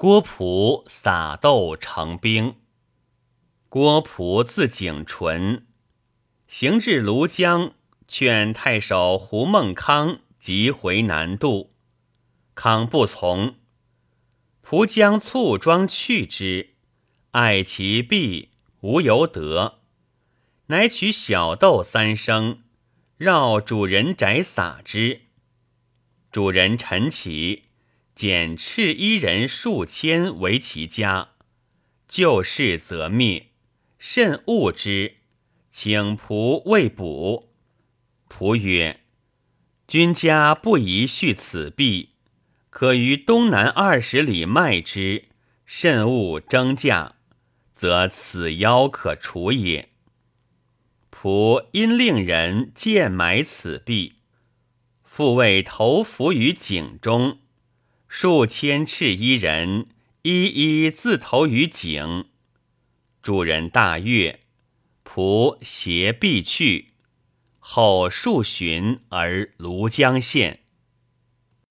郭璞撒豆成兵。郭璞字景纯，行至庐江，劝太守胡孟康急回南渡，康不从。蒲将簇装去之，爱其弊，无由得，乃取小豆三升，绕主人宅撒之。主人晨起。减赤衣人数千为其家，旧事则灭，甚恶之，请仆未卜。仆曰：“君家不宜续此币，可于东南二十里卖之，慎勿争价，则此妖可除也。”仆因令人贱买此币，复为投伏于井中。数千赤衣人一一自投于井，主人大悦，仆携璧去。后数旬而庐江县。